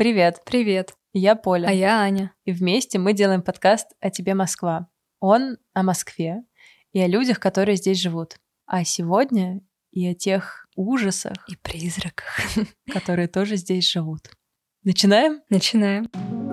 Привет, Привет. я Поля. А я Аня. И вместе мы делаем подкаст «О тебе, Москва». Он о Москве и о людях, которые здесь живут. А сегодня и о тех ужасах, И призраках. которые тоже здесь живут. Начинаем? Начинаем.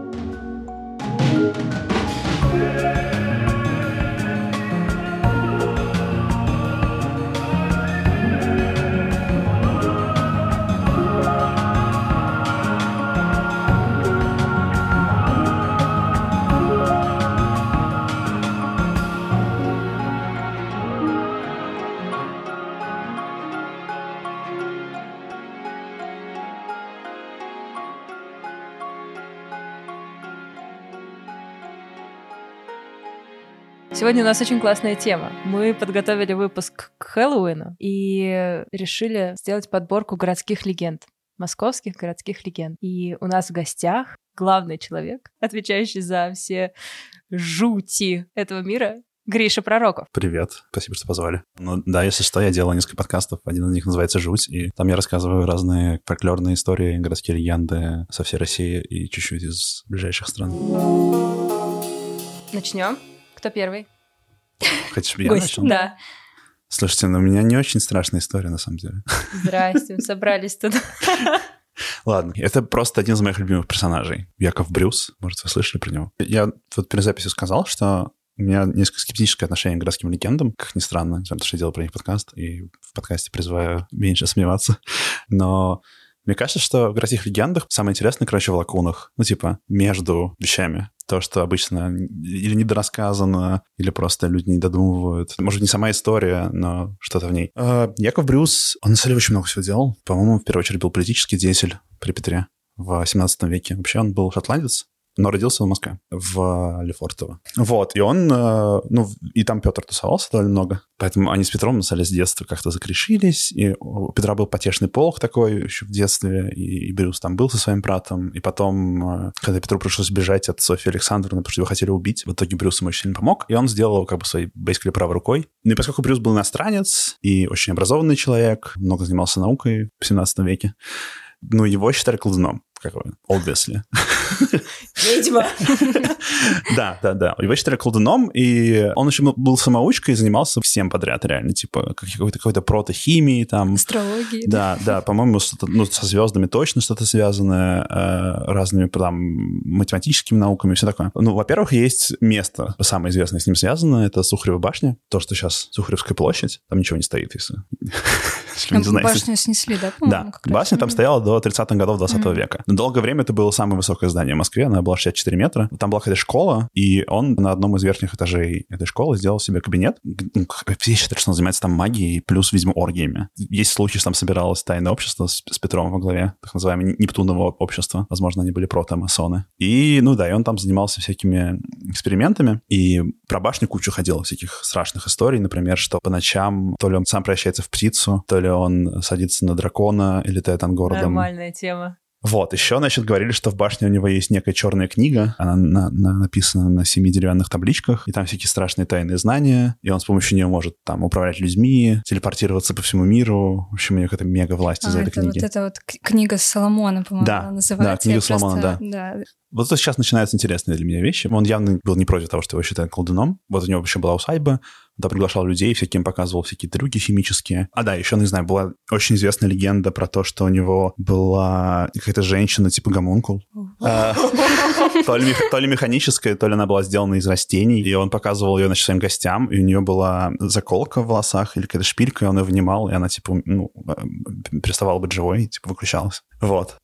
Сегодня у нас очень классная тема. Мы подготовили выпуск к Хэллоуину и решили сделать подборку городских легенд, московских городских легенд. И у нас в гостях главный человек, отвечающий за все жути этого мира, Гриша Пророков. Привет, спасибо, что позвали. Ну да, если что, я делал несколько подкастов, один из них называется «Жуть», и там я рассказываю разные фольклорные истории, городские легенды со всей России и чуть-чуть из ближайших стран. Начнем. Кто первый? Хочешь, чтобы я Гость, начал? Да. Слушайте, ну у меня не очень страшная история, на самом деле. Здрасте, собрались тут. Ладно, это просто один из моих любимых персонажей. Яков Брюс, может, вы слышали про него? Я вот перед записью сказал, что у меня несколько скептическое отношение к городским легендам, как ни странно, потому что я делал про них подкаст, и в подкасте призываю меньше сомневаться. Но мне кажется, что в городских легендах самое интересное, короче, в лакунах. Ну, типа, между вещами. То, что обычно или недорассказано, или просто люди не додумывают. Может, не сама история, но что-то в ней. Э, Яков Брюс, он на очень много всего делал. По-моему, в первую очередь был политический деятель при Петре в 17 веке. Вообще он был шотландец, но родился в Москве, в Лефортово. Вот, и он, э, ну, и там Петр тусовался довольно много, поэтому они с Петром, на с детства как-то закрешились, и у Петра был потешный полк такой еще в детстве, и, Брюс там был со своим братом, и потом, э, когда Петру пришлось бежать от Софьи Александровны, потому что его хотели убить, в итоге Брюс ему очень сильно помог, и он сделал как бы своей, basically, правой рукой. Ну и поскольку Брюс был иностранец и очень образованный человек, много занимался наукой в 17 веке, ну, его считали колдуном, как бы, obviously. Ведьма. Да, да, да. Его считали колдуном, и он еще был самоучкой и занимался всем подряд, реально, типа как- какой-то какой протохимией там. Астрологии. Да, да, по-моему, что-то, ну, со звездами точно что-то связанное, э, разными там математическими науками, все такое. Ну, во-первых, есть место, самое известное с ним связано, это Сухарева башня, то, что сейчас Сухаревская площадь, там ничего не стоит, если, если не знаете. башню снесли, да, Да, башня там стояла до 30-х годов 20 Мгм. века. Но долгое время это было самое высокое здание в Москве, она была 64 метра. Там была какая-то школа, и он на одном из верхних этажей этой школы сделал себе кабинет. Ну, Все считают, что он занимается там магией, плюс, видимо, оргиями. Есть случаи, что там собиралось тайное общество с, с Петром во главе, так называемое Нептуново общество. Возможно, они были протомасоны. И, ну да, и он там занимался всякими экспериментами, и про башню кучу ходило всяких страшных историй, например, что по ночам то ли он сам превращается в птицу, то ли он садится на дракона и летает над городом. Нормальная тема. Вот, еще, значит, говорили, что в башне у него есть некая черная книга, она на- на- написана на семи деревянных табличках, и там всякие страшные тайные знания, и он с помощью нее может там управлять людьми, телепортироваться по всему миру. В общем, у него какая-то мега власть А, из-за этой это вот книги. эта вот книга Соломона, по-моему, Да, она называется. да, книга Я просто- Соломона, да. Вот это сейчас начинаются интересные для меня вещи. Он явно был не против того, что его считают колдуном. Вот у него еще была усадьба, да, приглашал людей, всяким показывал всякие трюки химические. А да, еще, не знаю, была очень известная легенда про то, что у него была какая-то женщина типа гомункул. А, То ли, то ли механическая, то ли она была сделана из растений, и он показывал ее, значит, своим гостям, и у нее была заколка в волосах или какая-то шпилька, и он ее вынимал, и она, типа, ну, э, переставала быть живой, типа, выключалась. Вот.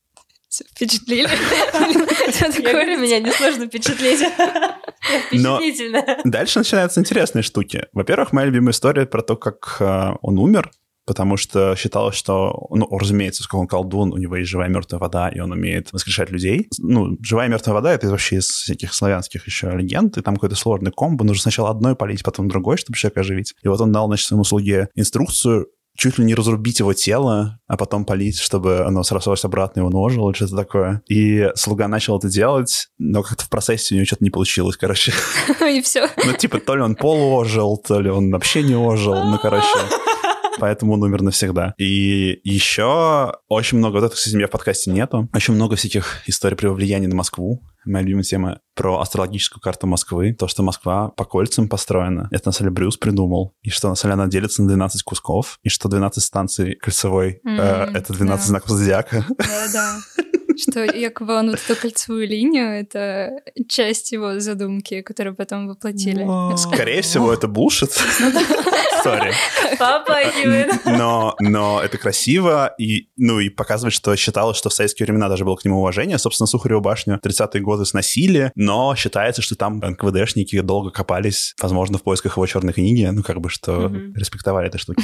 Всё, Впечатлили? Я такое? меня несложно впечатлить. Но- Впечатлительно. Дальше начинаются интересные штуки. Во-первых, моя любимая история про то, как э, он умер, потому что считалось, что, ну, разумеется, сколько он колдун, у него есть живая мертвая вода, и он умеет воскрешать людей. Ну, живая мертвая вода — это вообще из всяких славянских еще легенд, и там какой-то сложный комбо, нужно сначала одной полить, потом другой, чтобы человека оживить. И вот он дал, значит, своему слуге инструкцию, чуть ли не разрубить его тело, а потом полить, чтобы оно срослось обратно, и он ожил, или что-то такое. И слуга начал это делать, но как-то в процессе у него что-то не получилось, короче. И все. Ну, типа, то ли он полуожил, то ли он вообще не ожил, ну, короче. поэтому он умер навсегда. И еще очень много, вот этого, кстати, у меня в подкасте нету, очень много всяких историй про влияние на Москву. Моя любимая тема про астрологическую карту Москвы, то, что Москва по кольцам построена. Это на самом деле Брюс придумал. И что на самом деле она делится на 12 кусков, и что 12 станций кольцевой mm-hmm, э, это 12 да. знаков зодиака. Да-да. Что якобы он вот эту кольцевую линию — это часть его задумки, которую потом воплотили. Скорее всего, это булшит. История. Попахивает. Но, но это красиво, и, ну, и показывает, что считалось, что в советские времена даже было к нему уважение. Собственно, Сухареву башню 30-е годы сносили, но считается, что там НКВДшники долго копались, возможно, в поисках его черной книги, ну, как бы, что респектовали этой штуки.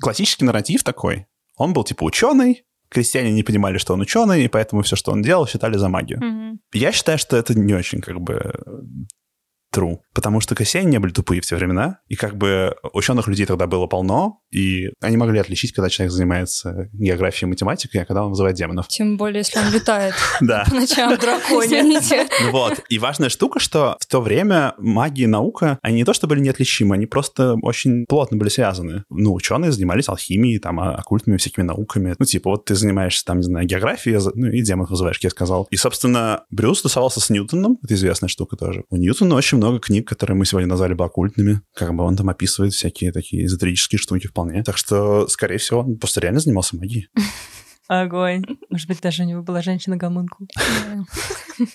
Классический нарратив такой. Он был типа ученый, крестьяне не понимали, что он ученый, и поэтому все, что он делал, считали за магию. Mm-hmm. Я считаю, что это не очень как бы true. Потому что крестьяне не были тупые в те времена, и как бы ученых людей тогда было полно, и они могли отличить, когда человек занимается географией и математикой, а когда он вызывает демонов. Тем более, если он летает да. по ночам драконе. Ну вот. И важная штука, что в то время магия и наука, они не то что были неотличимы, они просто очень плотно были связаны. Ну, ученые занимались алхимией, там, а, оккультными всякими науками. Ну, типа, вот ты занимаешься, там, не знаю, географией, ну, и демонов вызываешь, как я сказал. И, собственно, Брюс тусовался с Ньютоном, это известная штука тоже. У Ньютона очень много книг, которые мы сегодня назвали бы оккультными. Как бы он там описывает всякие такие эзотерические штуки вполне. Так что, скорее всего, он просто реально занимался магией. Огонь. Может быть, даже у него была женщина-гомункул.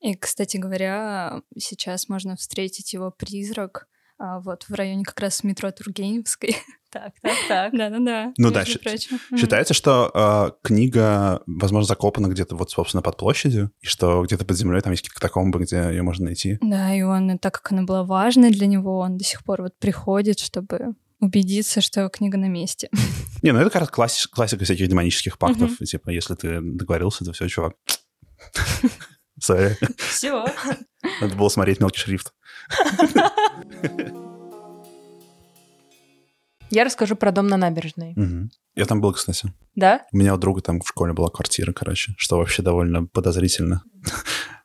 И, кстати говоря, сейчас можно встретить его призрак вот в районе как раз метро Тургеневской. Так, так, так. Да-да-да. Ну да, считается, что э, книга, возможно, закопана где-то вот, собственно, под площадью, и что где-то под землей там есть какие-то катакомбы, где ее можно найти. Да, и он, так как она была важной для него, он до сих пор вот приходит, чтобы убедиться, что книга на месте. Не, ну это как раз классика, классика всяких демонических пактов. Типа, если ты договорился, то все, чувак. Сори. Все. Надо было смотреть мелкий шрифт. Я расскажу про дом на набережной. Угу. Я там был, кстати. Да? У меня у друга там в школе была квартира, короче, что вообще довольно подозрительно.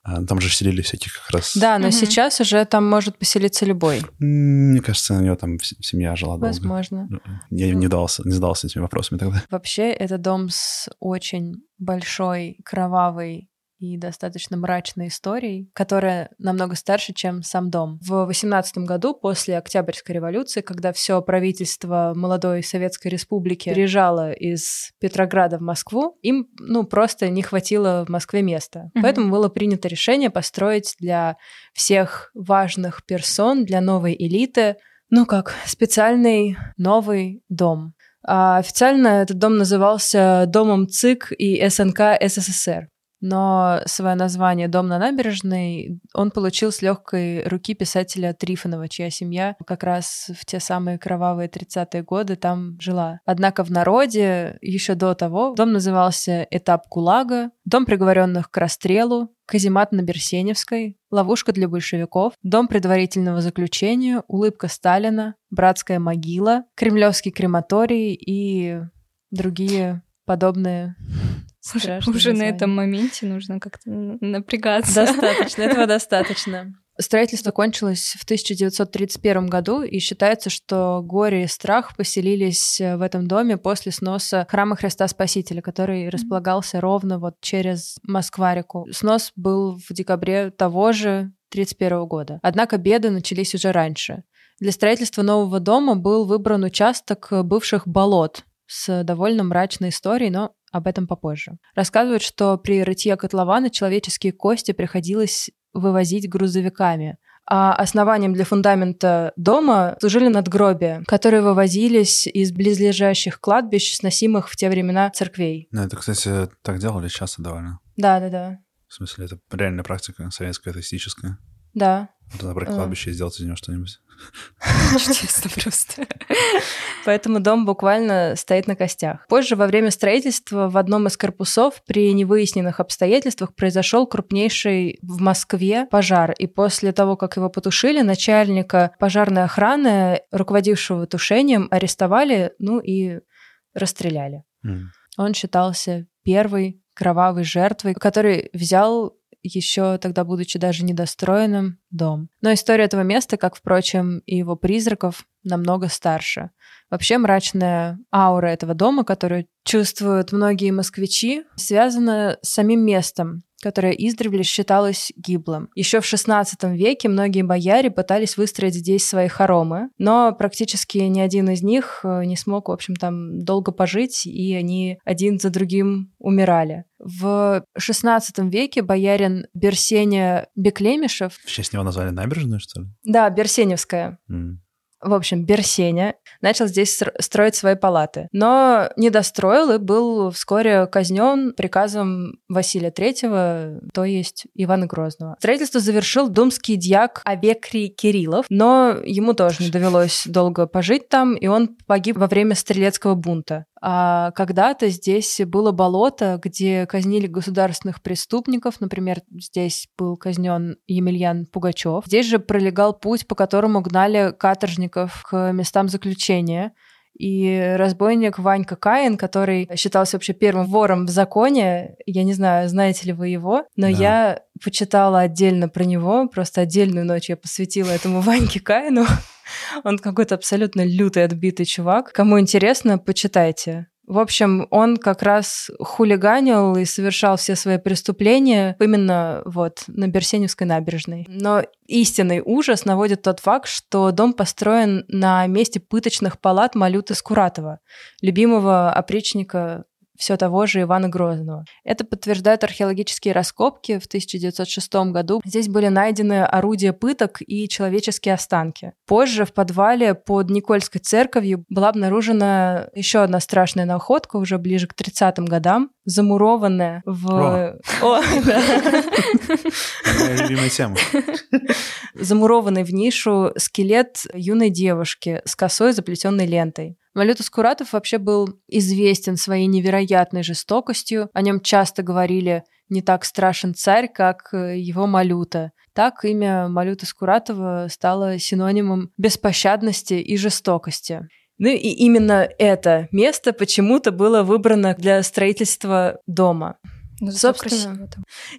А, там же селили всяких как раз... Да, но угу. сейчас уже там может поселиться любой. Мне кажется, у него там семья жила долго. Возможно. Я не, дался, не задался этими вопросами тогда. Вообще, это дом с очень большой, кровавой и достаточно мрачной историей, которая намного старше, чем сам дом. В 18 году, после Октябрьской революции, когда все правительство молодой Советской Республики переезжало из Петрограда в Москву, им ну, просто не хватило в Москве места. Mm-hmm. Поэтому было принято решение построить для всех важных персон, для новой элиты, ну как, специальный новый дом. А официально этот дом назывался Домом ЦИК и СНК СССР но свое название «Дом на набережной» он получил с легкой руки писателя Трифонова, чья семья как раз в те самые кровавые 30-е годы там жила. Однако в народе еще до того дом назывался «Этап ГУЛАГа», «Дом приговоренных к расстрелу», «Каземат на Берсеневской», «Ловушка для большевиков», «Дом предварительного заключения», «Улыбка Сталина», «Братская могила», «Кремлевский крематорий» и другие подобные уже, уже на этом моменте нужно как-то напрягаться. Достаточно, этого достаточно. Строительство кончилось в 1931 году, и считается, что горе и страх поселились в этом доме после сноса храма Христа Спасителя, который располагался ровно вот через Москва-реку. Снос был в декабре того же 1931 года. Однако беды начались уже раньше. Для строительства нового дома был выбран участок бывших болот с довольно мрачной историей, но об этом попозже. Рассказывают, что при рытье котлована человеческие кости приходилось вывозить грузовиками. А основанием для фундамента дома служили надгробия, которые вывозились из близлежащих кладбищ, сносимых в те времена церквей. Ну, это, кстати, так делали часто довольно. Да-да-да. В смысле, это реальная практика советская, атеистическая? Да. Надо набрать а. кладбище и сделать из него что-нибудь. Чудесно просто. Поэтому дом буквально стоит на костях. Позже, во время строительства, в одном из корпусов при невыясненных обстоятельствах произошел крупнейший в Москве пожар. И после того, как его потушили, начальника пожарной охраны, руководившего тушением, арестовали, ну и расстреляли. Mm. Он считался первой кровавой жертвой, который взял еще тогда будучи даже недостроенным, дом. Но история этого места, как, впрочем, и его призраков, намного старше. Вообще мрачная аура этого дома, которую чувствуют многие москвичи, связана с самим местом, которое издревле считалось гиблым. Еще в XVI веке многие бояре пытались выстроить здесь свои хоромы, но практически ни один из них э, не смог, в общем, там долго пожить, и они один за другим умирали. В XVI веке боярин Берсеня Беклемишев... В честь него назвали набережную, что ли? Да, Берсеневская. Mm в общем, Берсеня, начал здесь строить свои палаты. Но не достроил и был вскоре казнен приказом Василия III, то есть Ивана Грозного. Строительство завершил думский дьяк Авекрий Кириллов, но ему тоже не довелось долго пожить там, и он погиб во время стрелецкого бунта. А когда-то здесь было болото, где казнили государственных преступников. Например, здесь был казнен Емельян Пугачев. Здесь же пролегал путь, по которому гнали каторжников к местам заключения. И разбойник Ванька Каин, который считался вообще первым вором в законе, я не знаю, знаете ли вы его, но да. я почитала отдельно про него, просто отдельную ночь я посвятила этому Ваньке Каину. Он какой-то абсолютно лютый, отбитый чувак. Кому интересно, почитайте. В общем, он как раз хулиганил и совершал все свои преступления именно вот на Берсеневской набережной. Но истинный ужас наводит тот факт, что дом построен на месте пыточных палат Малюты Скуратова, любимого опричника все того же Ивана Грозного. Это подтверждают археологические раскопки в 1906 году. Здесь были найдены орудия пыток и человеческие останки. Позже в подвале под Никольской церковью была обнаружена еще одна страшная находка уже ближе к 30-м годам, замурованная в... О, любимая тема. Замурованный в нишу скелет юной девушки с косой, заплетенной лентой. Малютус Куратов вообще был известен своей невероятной жестокостью. О нем часто говорили «не так страшен царь, как э, его Малюта». Так имя Малюта Скуратова стало синонимом беспощадности и жестокости. Ну и именно это место почему-то было выбрано для строительства дома. Ну, Собственно,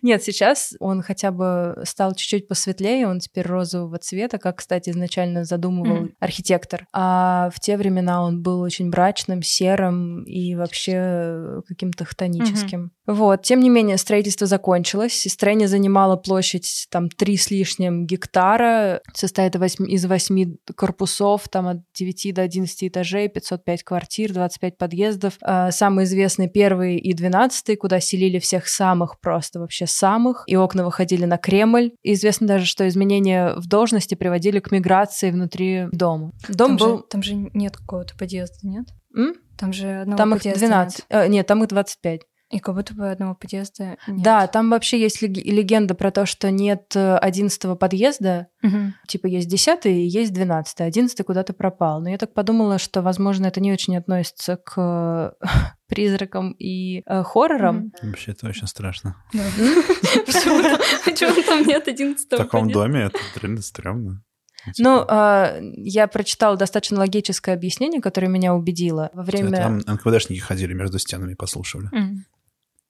нет, сейчас он хотя бы стал чуть-чуть посветлее, он теперь розового цвета, как, кстати, изначально задумывал mm. архитектор. А в те времена он был очень мрачным, серым и вообще каким-то хтоническим. Mm-hmm. Вот, тем не менее, строительство закончилось. Строение занимало площадь там три с лишним гектара, состоит из восьми корпусов, там от 9 до 11 этажей, 505 квартир, 25 подъездов. А, самый известный первый и двенадцатый, куда селили все всех самых просто, вообще самых. И окна выходили на Кремль. И известно даже, что изменения в должности приводили к миграции внутри дома. Дом там был... Же, там же нет какого-то подъезда, нет? М? Там же одного там их 12. Нет. Э, нет, там их 25. И как будто бы одного подъезда нет. Да, там вообще есть легенда про то, что нет э, одиннадцатого подъезда. Угу. Типа есть десятый и есть двенадцатый. Одиннадцатый куда-то пропал. Но я так подумала, что, возможно, это не очень относится к призракам и э, хоррорам. Вообще это очень страшно. Почему там нет одиннадцатого В таком доме это реально стрёмно. Ну, э, я прочитала достаточно логическое объяснение, которое меня убедило. Во время... Там НКВДшники ходили между стенами и послушали. Mm.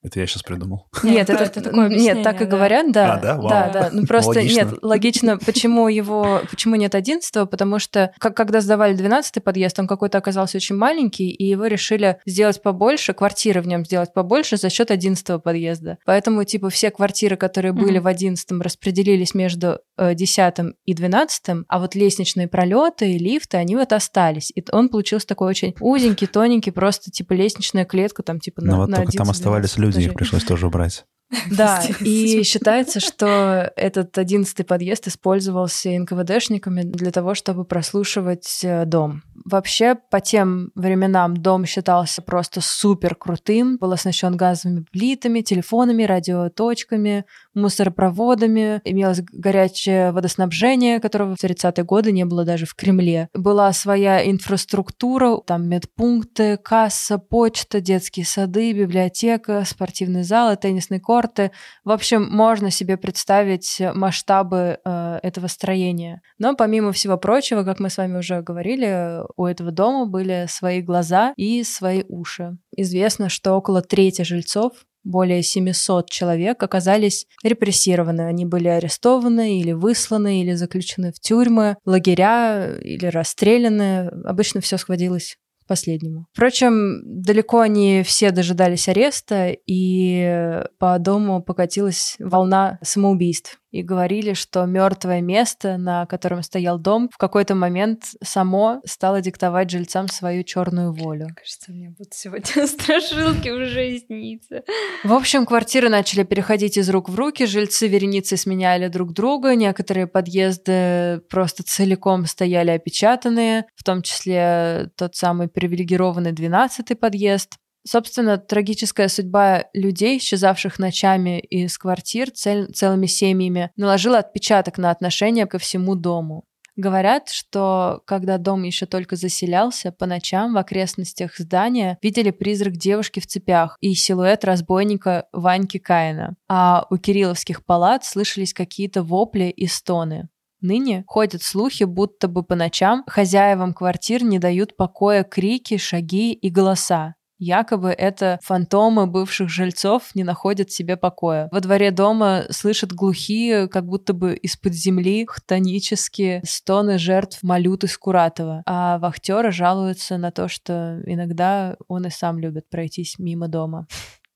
Это я сейчас придумал. Нет, это, это такое нет, так и говорят, да. А, да? Вау. Да, да. Ну просто логично. нет, логично, почему его, почему нет одиннадцатого, потому что как, когда сдавали двенадцатый подъезд, он какой-то оказался очень маленький, и его решили сделать побольше, квартиры в нем сделать побольше за счет одиннадцатого подъезда. Поэтому типа все квартиры, которые были mm-hmm. в одиннадцатом, распределились между э, десятым и двенадцатым, а вот лестничные пролеты и лифты, они вот остались. И он получился такой очень узенький, тоненький, просто типа лестничная клетка там типа на, ну, вот на только там оставались люди люди, их пришлось тоже убрать. Да, и считается, что этот одиннадцатый подъезд использовался НКВДшниками для того, чтобы прослушивать э, дом. Вообще, по тем временам дом считался просто супер крутым, был оснащен газовыми плитами, телефонами, радиоточками, мусоропроводами, имелось горячее водоснабжение, которого в 30-е годы не было даже в Кремле. Была своя инфраструктура, там медпункты, касса, почта, детские сады, библиотека, спортивный зал, теннисный корты. В общем, можно себе представить масштабы э, этого строения. Но помимо всего прочего, как мы с вами уже говорили, у этого дома были свои глаза и свои уши. Известно, что около трети жильцов более 700 человек оказались репрессированы. Они были арестованы или высланы, или заключены в тюрьмы, лагеря или расстреляны. Обычно все схватилось последнему. Впрочем, далеко не все дожидались ареста, и по дому покатилась волна самоубийств и говорили, что мертвое место, на котором стоял дом, в какой-то момент само стало диктовать жильцам свою черную волю. Кажется, мне будут сегодня страшилки уже снится. В общем, квартиры начали переходить из рук в руки, жильцы вереницы сменяли друг друга, некоторые подъезды просто целиком стояли опечатанные, в том числе тот самый привилегированный 12-й подъезд. Собственно, трагическая судьба людей, исчезавших ночами из квартир цель, целыми семьями, наложила отпечаток на отношение ко всему дому. Говорят, что когда дом еще только заселялся, по ночам в окрестностях здания видели призрак девушки в цепях и силуэт разбойника Ваньки Каина. А у кирилловских палат слышались какие-то вопли и стоны. Ныне ходят слухи, будто бы по ночам хозяевам квартир не дают покоя крики, шаги и голоса. Якобы это фантомы бывших жильцов не находят себе покоя. Во дворе дома слышат глухие, как будто бы из-под земли, хтонические стоны жертв Малюты Скуратова. А вахтеры жалуются на то, что иногда он и сам любит пройтись мимо дома.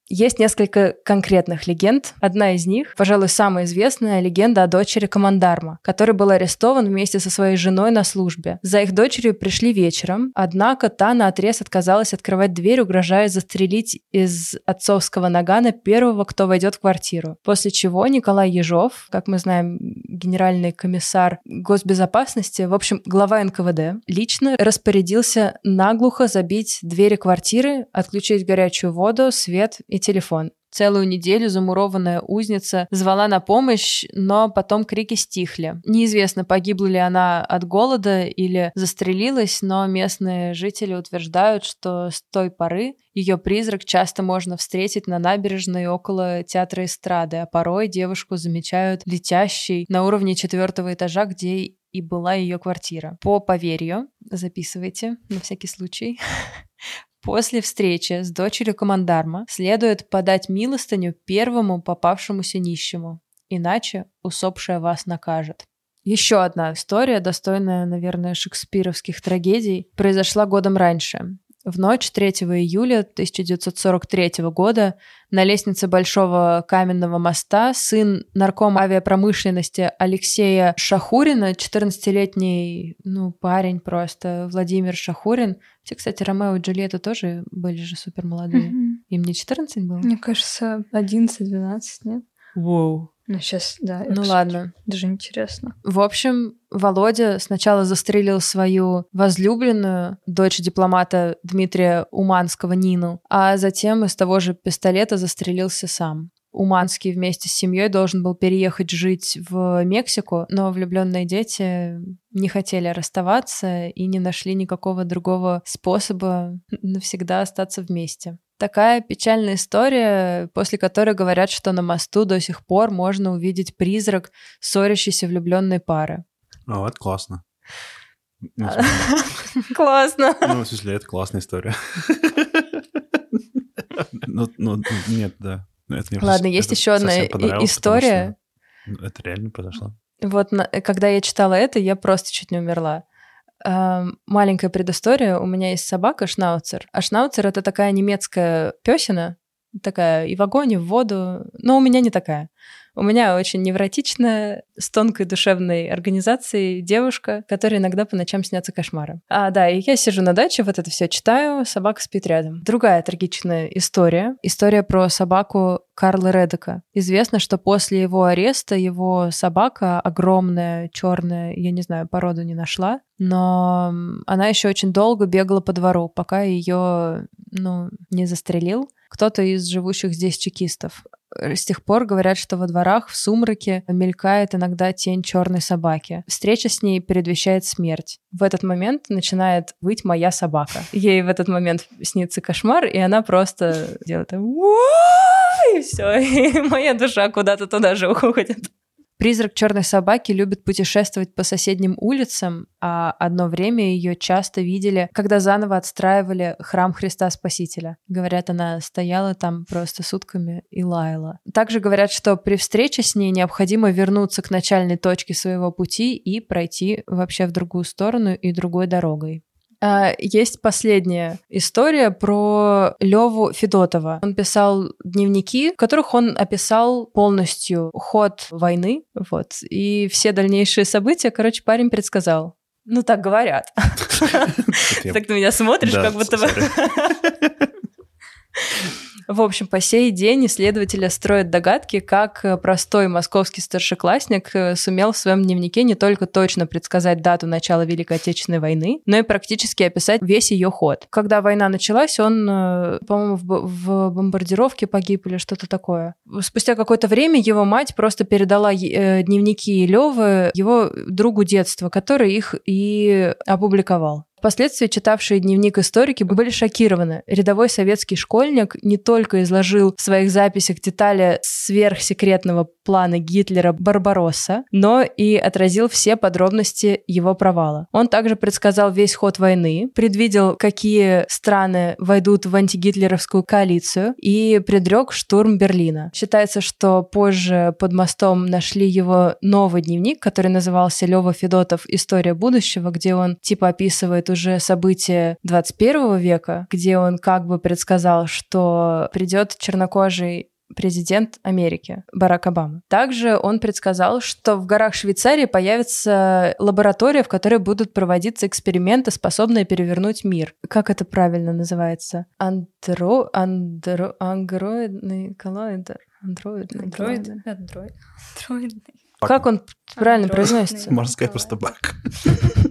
Есть несколько конкретных легенд. Одна из них, пожалуй, самая известная легенда о дочери командарма, который был арестован вместе со своей женой на службе. За их дочерью пришли вечером, однако та на отрез отказалась открывать дверь, угрожая застрелить из отцовского нагана первого, кто войдет в квартиру. После чего Николай Ежов, как мы знаем, генеральный комиссар госбезопасности, в общем, глава НКВД, лично распорядился наглухо забить двери квартиры, отключить горячую воду, свет и телефон. Целую неделю замурованная узница звала на помощь, но потом крики стихли. Неизвестно, погибла ли она от голода или застрелилась, но местные жители утверждают, что с той поры ее призрак часто можно встретить на набережной около театра эстрады, а порой девушку замечают летящей на уровне четвертого этажа, где и была ее квартира. По поверью, записывайте на всякий случай, После встречи с дочерью командарма следует подать милостыню первому попавшемуся нищему, иначе усопшая вас накажет. Еще одна история, достойная, наверное, шекспировских трагедий, произошла годом раньше. В ночь 3 июля 1943 года на лестнице Большого каменного моста сын наркома авиапромышленности Алексея Шахурина, 14-летний ну, парень просто, Владимир Шахурин. Те, кстати, Ромео и Джульетта тоже были же супер молодые. Mm-hmm. Им не 14 было? Мне кажется, 11-12, нет? Воу. Ну, сейчас, да. Ну, ладно. Даже интересно. В общем, Володя сначала застрелил свою возлюбленную, дочь дипломата Дмитрия Уманского Нину, а затем из того же пистолета застрелился сам. Уманский вместе с семьей должен был переехать жить в Мексику, но влюбленные дети не хотели расставаться и не нашли никакого другого способа навсегда остаться вместе. Такая печальная история, после которой говорят, что на мосту до сих пор можно увидеть призрак ссорящейся влюбленной пары. А, вот классно. Ну, классно. Ну, в смысле, это классная история. Ну, ну, нет, да. Ладно, есть еще одна история. Это реально произошло. Вот когда я читала это, я просто чуть не умерла. Эм, маленькая предыстория. У меня есть собака Шнауцер. А Шнауцер — это такая немецкая песина, такая и в огонь, и в воду. Но у меня не такая. У меня очень невротичная, с тонкой душевной организацией девушка, которая иногда по ночам снятся кошмары. А, да, и я сижу на даче, вот это все читаю, собака спит рядом. Другая трагичная история. История про собаку Карла Редека. Известно, что после его ареста его собака огромная, черная, я не знаю, породу не нашла, но она еще очень долго бегала по двору, пока ее, ну, не застрелил кто-то из живущих здесь чекистов. Э, с тех пор говорят, что во дворах в сумраке мелькает иногда тень черной собаки. Встреча с ней предвещает смерть. В этот момент начинает выть моя собака. Ей в этот момент снится кошмар, и она просто делает и все, и моя душа куда-то туда же уходит. Призрак черной собаки любит путешествовать по соседним улицам, а одно время ее часто видели, когда заново отстраивали храм Христа Спасителя. Говорят, она стояла там просто сутками и лаяла. Также говорят, что при встрече с ней необходимо вернуться к начальной точке своего пути и пройти вообще в другую сторону и другой дорогой. А, есть последняя история про Леву Федотова. Он писал дневники, в которых он описал полностью ход войны, вот, и все дальнейшие события, короче, парень предсказал. Ну, так говорят. Так ты меня смотришь, как будто бы... В общем, по сей день исследователи строят догадки, как э, простой московский старшеклассник э, сумел в своем дневнике не только точно предсказать дату начала Великой Отечественной войны, но и практически описать весь ее ход. Когда война началась, он, э, по-моему, в, в бомбардировке погиб или что-то такое. Спустя какое-то время его мать просто передала дневники Левы его другу детства, который их и опубликовал. Впоследствии читавшие дневник историки были шокированы. Рядовой советский школьник не только изложил в своих записях детали сверхсекретного плана Гитлера Барбаросса, но и отразил все подробности его провала. Он также предсказал весь ход войны, предвидел, какие страны войдут в антигитлеровскую коалицию и предрек штурм Берлина. Считается, что позже под мостом нашли его новый дневник, который назывался Лева Федотов «История будущего», где он типа описывает это уже событие 21 века, где он как бы предсказал, что придет чернокожий президент Америки Барак Обама. Также он предсказал, что в горах Швейцарии появится лаборатория, в которой будут проводиться эксперименты, способные перевернуть мир. Как это правильно называется? Андро... Андро... Андроидный коллайдер? Андроидный Андроид? Андроид. Андроидный. Как он правильно произносится? Можно сказать просто бак.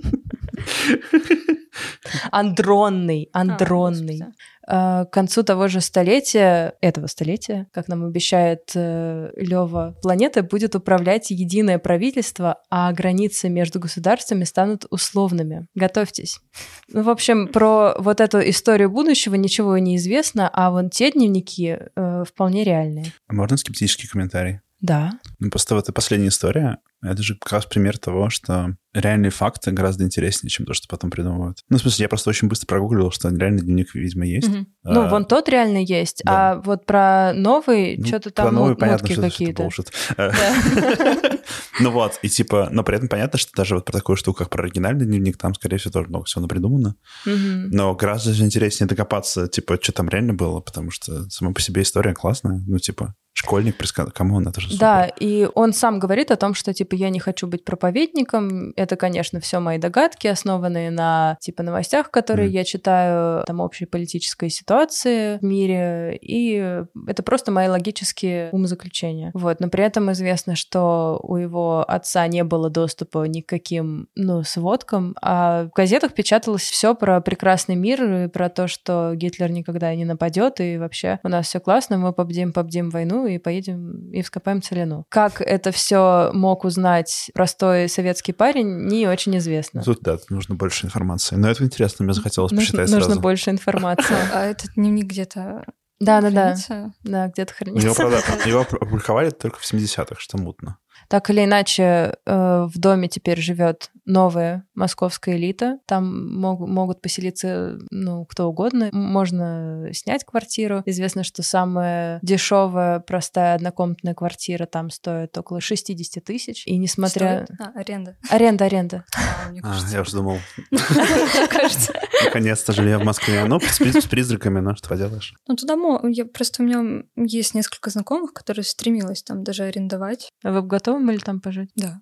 Андронный, андронный. А, к концу того же столетия, этого столетия, как нам обещает э, Лева, планета будет управлять единое правительство, а границы между государствами станут условными. Готовьтесь. Ну, в общем, про вот эту историю будущего ничего не известно, а вон те дневники э, вполне реальные. А можно скептический комментарий? Да. Ну, просто вот эта последняя история, это же как раз пример того, что реальные факты гораздо интереснее, чем то, что потом придумывают. Ну, в смысле, я просто очень быстро прогуглил, что реальный дневник, видимо, есть. Угу. А, ну, вон тот реально есть, да. а вот про новый ну, что-то там про новый, понятно, что какие-то. Ну вот, и типа, но при этом понятно, что даже вот про такую штуку, как про оригинальный дневник, там, скорее всего, тоже много всего напридумано. Но гораздо интереснее докопаться, типа, что там реально было, потому что сама по себе история классная. Ну, типа, школьник предсказал, кому он это же супер. Да, и он сам говорит о том, что, типа, я не хочу быть проповедником. Это, конечно, все мои догадки, основанные на, типа, новостях, которые mm. я читаю, там, общей политической ситуации в мире, и это просто мои логические умозаключения. Вот, но при этом известно, что у его отца не было доступа ни к каким, ну, сводкам, а в газетах печаталось все про прекрасный мир и про то, что Гитлер никогда не нападет, и вообще у нас все классно, мы победим, победим войну и поедем и вскопаем целину. Как это все мог узнать простой советский парень, не очень известно. Тут, да, нужно больше информации. Но это интересно, мне захотелось нужно, почитать нужно сразу. Нужно больше информации. А этот дневник где-то да, да, да. Да, где-то хранится. Его, правда, его опубликовали только в 70-х, что мутно. Так или иначе, э, в доме теперь живет новая московская элита. Там мог, могут поселиться, ну, кто угодно. Можно снять квартиру. Известно, что самая дешевая, простая однокомнатная квартира там стоит около 60 тысяч. И несмотря... Стоит? А, аренда. Аренда, аренда. А, а я уже думал. Наконец-то жилье в Москве. Ну, с призраками, ну, что поделаешь. Ну, туда я просто у меня есть несколько знакомых, которые стремилась там даже арендовать. А вы бы готовы были там пожить? Да.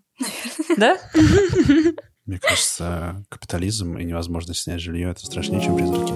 Да? Мне кажется, капитализм и невозможность снять жилье это страшнее, чем призраки.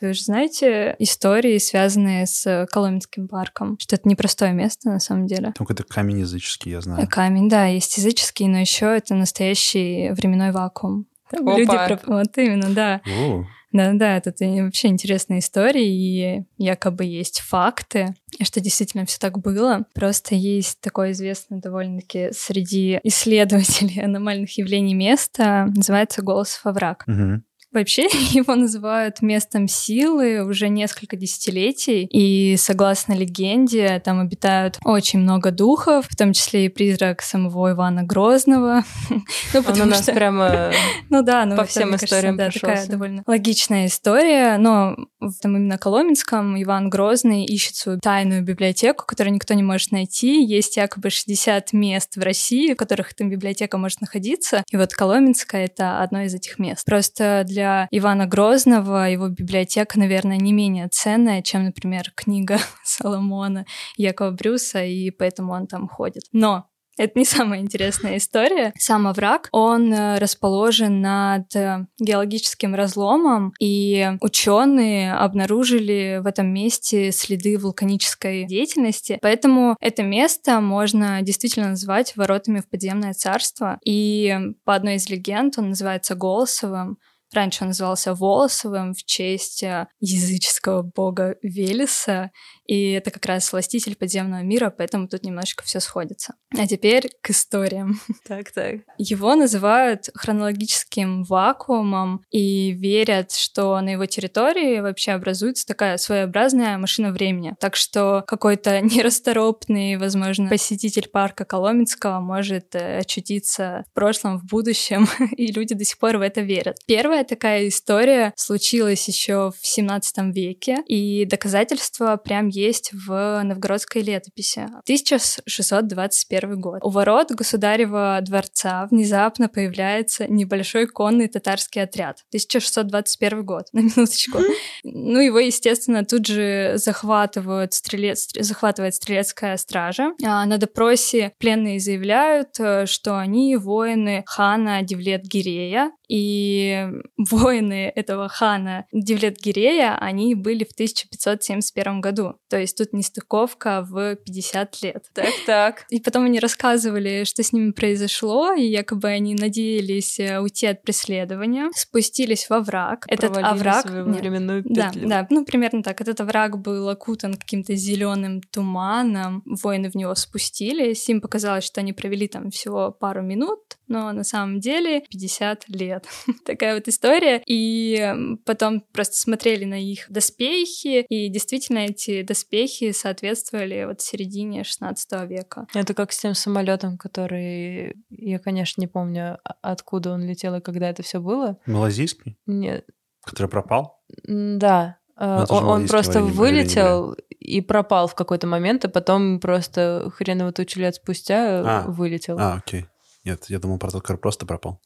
Вы же знаете истории, связанные с Коломенским парком, что это непростое место на самом деле. Там какой-то камень языческий, я знаю. Камень, да, есть языческий, но еще это настоящий временной вакуум. Опа. Люди, вот именно, да. О. Да-да, это вообще интересная история, и якобы есть факты, что действительно все так было. Просто есть такое известное довольно-таки среди исследователей аномальных явлений место, называется «Голос овраг». Угу. Вообще его называют местом силы уже несколько десятилетий, и согласно легенде, там обитают очень много духов, в том числе и призрак самого Ивана Грозного. ну, потому что... прямо ну, да, ну, по всем историям да, такая довольно логичная история, но там именно Коломенском Иван Грозный ищет свою тайную библиотеку, которую никто не может найти. Есть якобы 60 мест в России, в которых эта библиотека может находиться, и вот Коломенская — это одно из этих мест. Просто для Ивана Грозного его библиотека, наверное, не менее ценная, чем, например, книга Соломона Якова Брюса, и поэтому он там ходит. Но это не самая интересная история. Сам овраг, он э, расположен над э, геологическим разломом, и ученые обнаружили в этом месте следы вулканической деятельности. Поэтому это место можно действительно назвать воротами в подземное царство. И по одной из легенд он называется Голосовым. Раньше он назывался Волосовым в честь э, языческого бога Велеса, и это как раз властитель подземного мира, поэтому тут немножечко все сходится. А теперь к историям. Так, так. Его называют хронологическим вакуумом и верят, что на его территории вообще образуется такая своеобразная машина времени. Так что какой-то нерасторопный, возможно, посетитель парка Коломенского может э, очутиться в прошлом, в будущем, и люди до сих пор в это верят. Первая такая история случилась еще в 17 веке, и доказательства прям есть в новгородской летописи. 1621 год. У ворот государева дворца внезапно появляется небольшой конный татарский отряд. 1621 год, на минуточку. Ну, его, естественно, тут же захватывают стрелец, захватывает стрелецкая стража. А на допросе пленные заявляют, э, что они воины хана Девлет-Гирея, и воины этого хана Девлет-Гирея, они были в 1571 году. То есть тут нестыковка в 50 лет. Так-так. И потом они рассказывали, что с ними произошло, и якобы они надеялись э, уйти от преследования, спустились во враг. Этот овраг... временную петлю. Да, да, ну примерно так. Этот овраг был окутан каким-то зеленым туманом, воины в него спустились, им показалось, что они провели там всего пару минут, но на самом деле 50 лет. Такая вот история. И потом просто смотрели на их доспехи, и действительно эти доспехи соответствовали вот середине 16 века. Это как с тем самолетом, который я, конечно, не помню, а, откуда он летел и когда это все было. Малазийский? Нет. Который пропал? Да. Ну, он, он просто вылетел и пропал в какой-то момент, а потом просто хреново тучу лет спустя а, вылетел. А, окей. Нет, я думал, про тот, который просто пропал.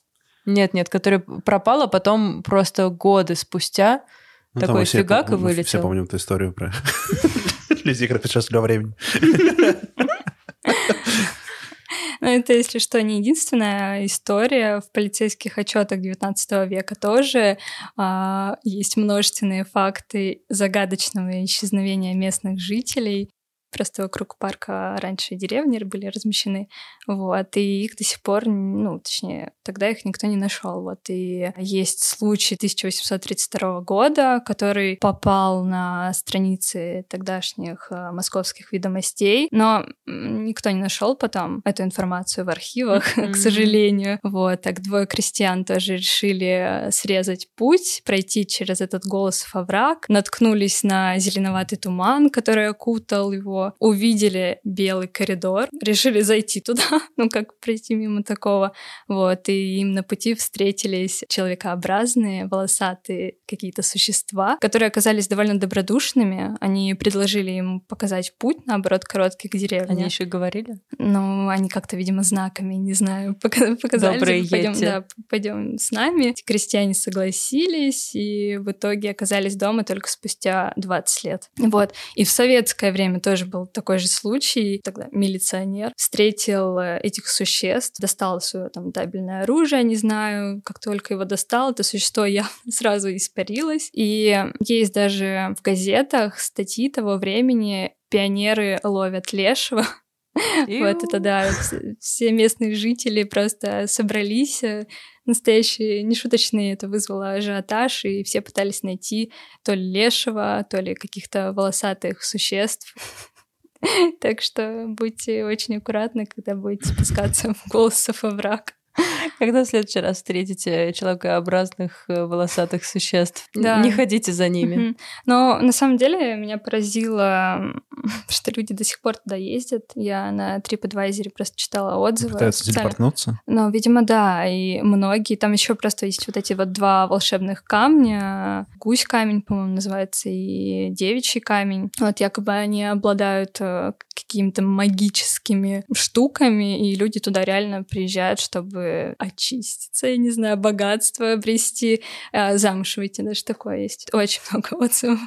Нет, нет, который пропал, а потом просто годы спустя ну, такой фигак и вылетел. Все помним эту историю про людей, которые путешествовали во времени. Ну, это, если что, не единственная история. В полицейских отчетах XIX века тоже а, есть множественные факты загадочного исчезновения местных жителей. Просто вокруг парка раньше деревни были размещены, вот, и их до сих пор, ну, точнее, тогда их никто не нашел, вот, и есть случай 1832 года, который попал на страницы тогдашних э, московских ведомостей, но никто не нашел потом эту информацию в архивах, к сожалению, вот, так двое крестьян тоже решили срезать путь, пройти через этот голосов овраг, наткнулись на зеленоватый туман, который окутал его, увидели белый коридор, решили зайти туда, ну как пройти мимо такого, вот, и им на пути встретились человекообразные, волосатые какие-то существа, которые оказались довольно добродушными, они предложили им показать путь, наоборот, короткий к деревне. Они еще говорили? Ну, они как-то, видимо, знаками, не знаю, показали, Добрые типа, пойдем, да, пойдем с нами. Эти крестьяне согласились, и в итоге оказались дома только спустя 20 лет. Вот. И в советское время тоже был такой же случай. Тогда милиционер встретил э, этих существ, достал свое там табельное оружие, не знаю, как только его достал, это существо я сразу испарилось. И есть даже в газетах статьи того времени «Пионеры ловят лешего», вот это да, все местные жители просто собрались, э, настоящие, нешуточные, это вызвало ажиотаж, и все пытались найти то ли лешего, то ли каких-то волосатых существ. Так что будьте очень аккуратны, когда будете спускаться в голосов овраг. Когда в следующий раз встретите человекообразных э, волосатых существ, Да. не ходите за ними. Но на самом деле меня поразило, что люди до сих пор туда ездят. Я на TripAdvisor просто читала отзывы. Пытаются телепортнуться. Ну, видимо, да, и многие. Там еще просто есть вот эти вот два волшебных камня. Гусь камень, по-моему, называется, и девичий камень. Вот якобы они обладают э, какими-то магическими штуками, и люди туда реально приезжают, чтобы очиститься, я не знаю, богатство обрести, э, замуж выйти, даже такое есть. Очень много отзывов,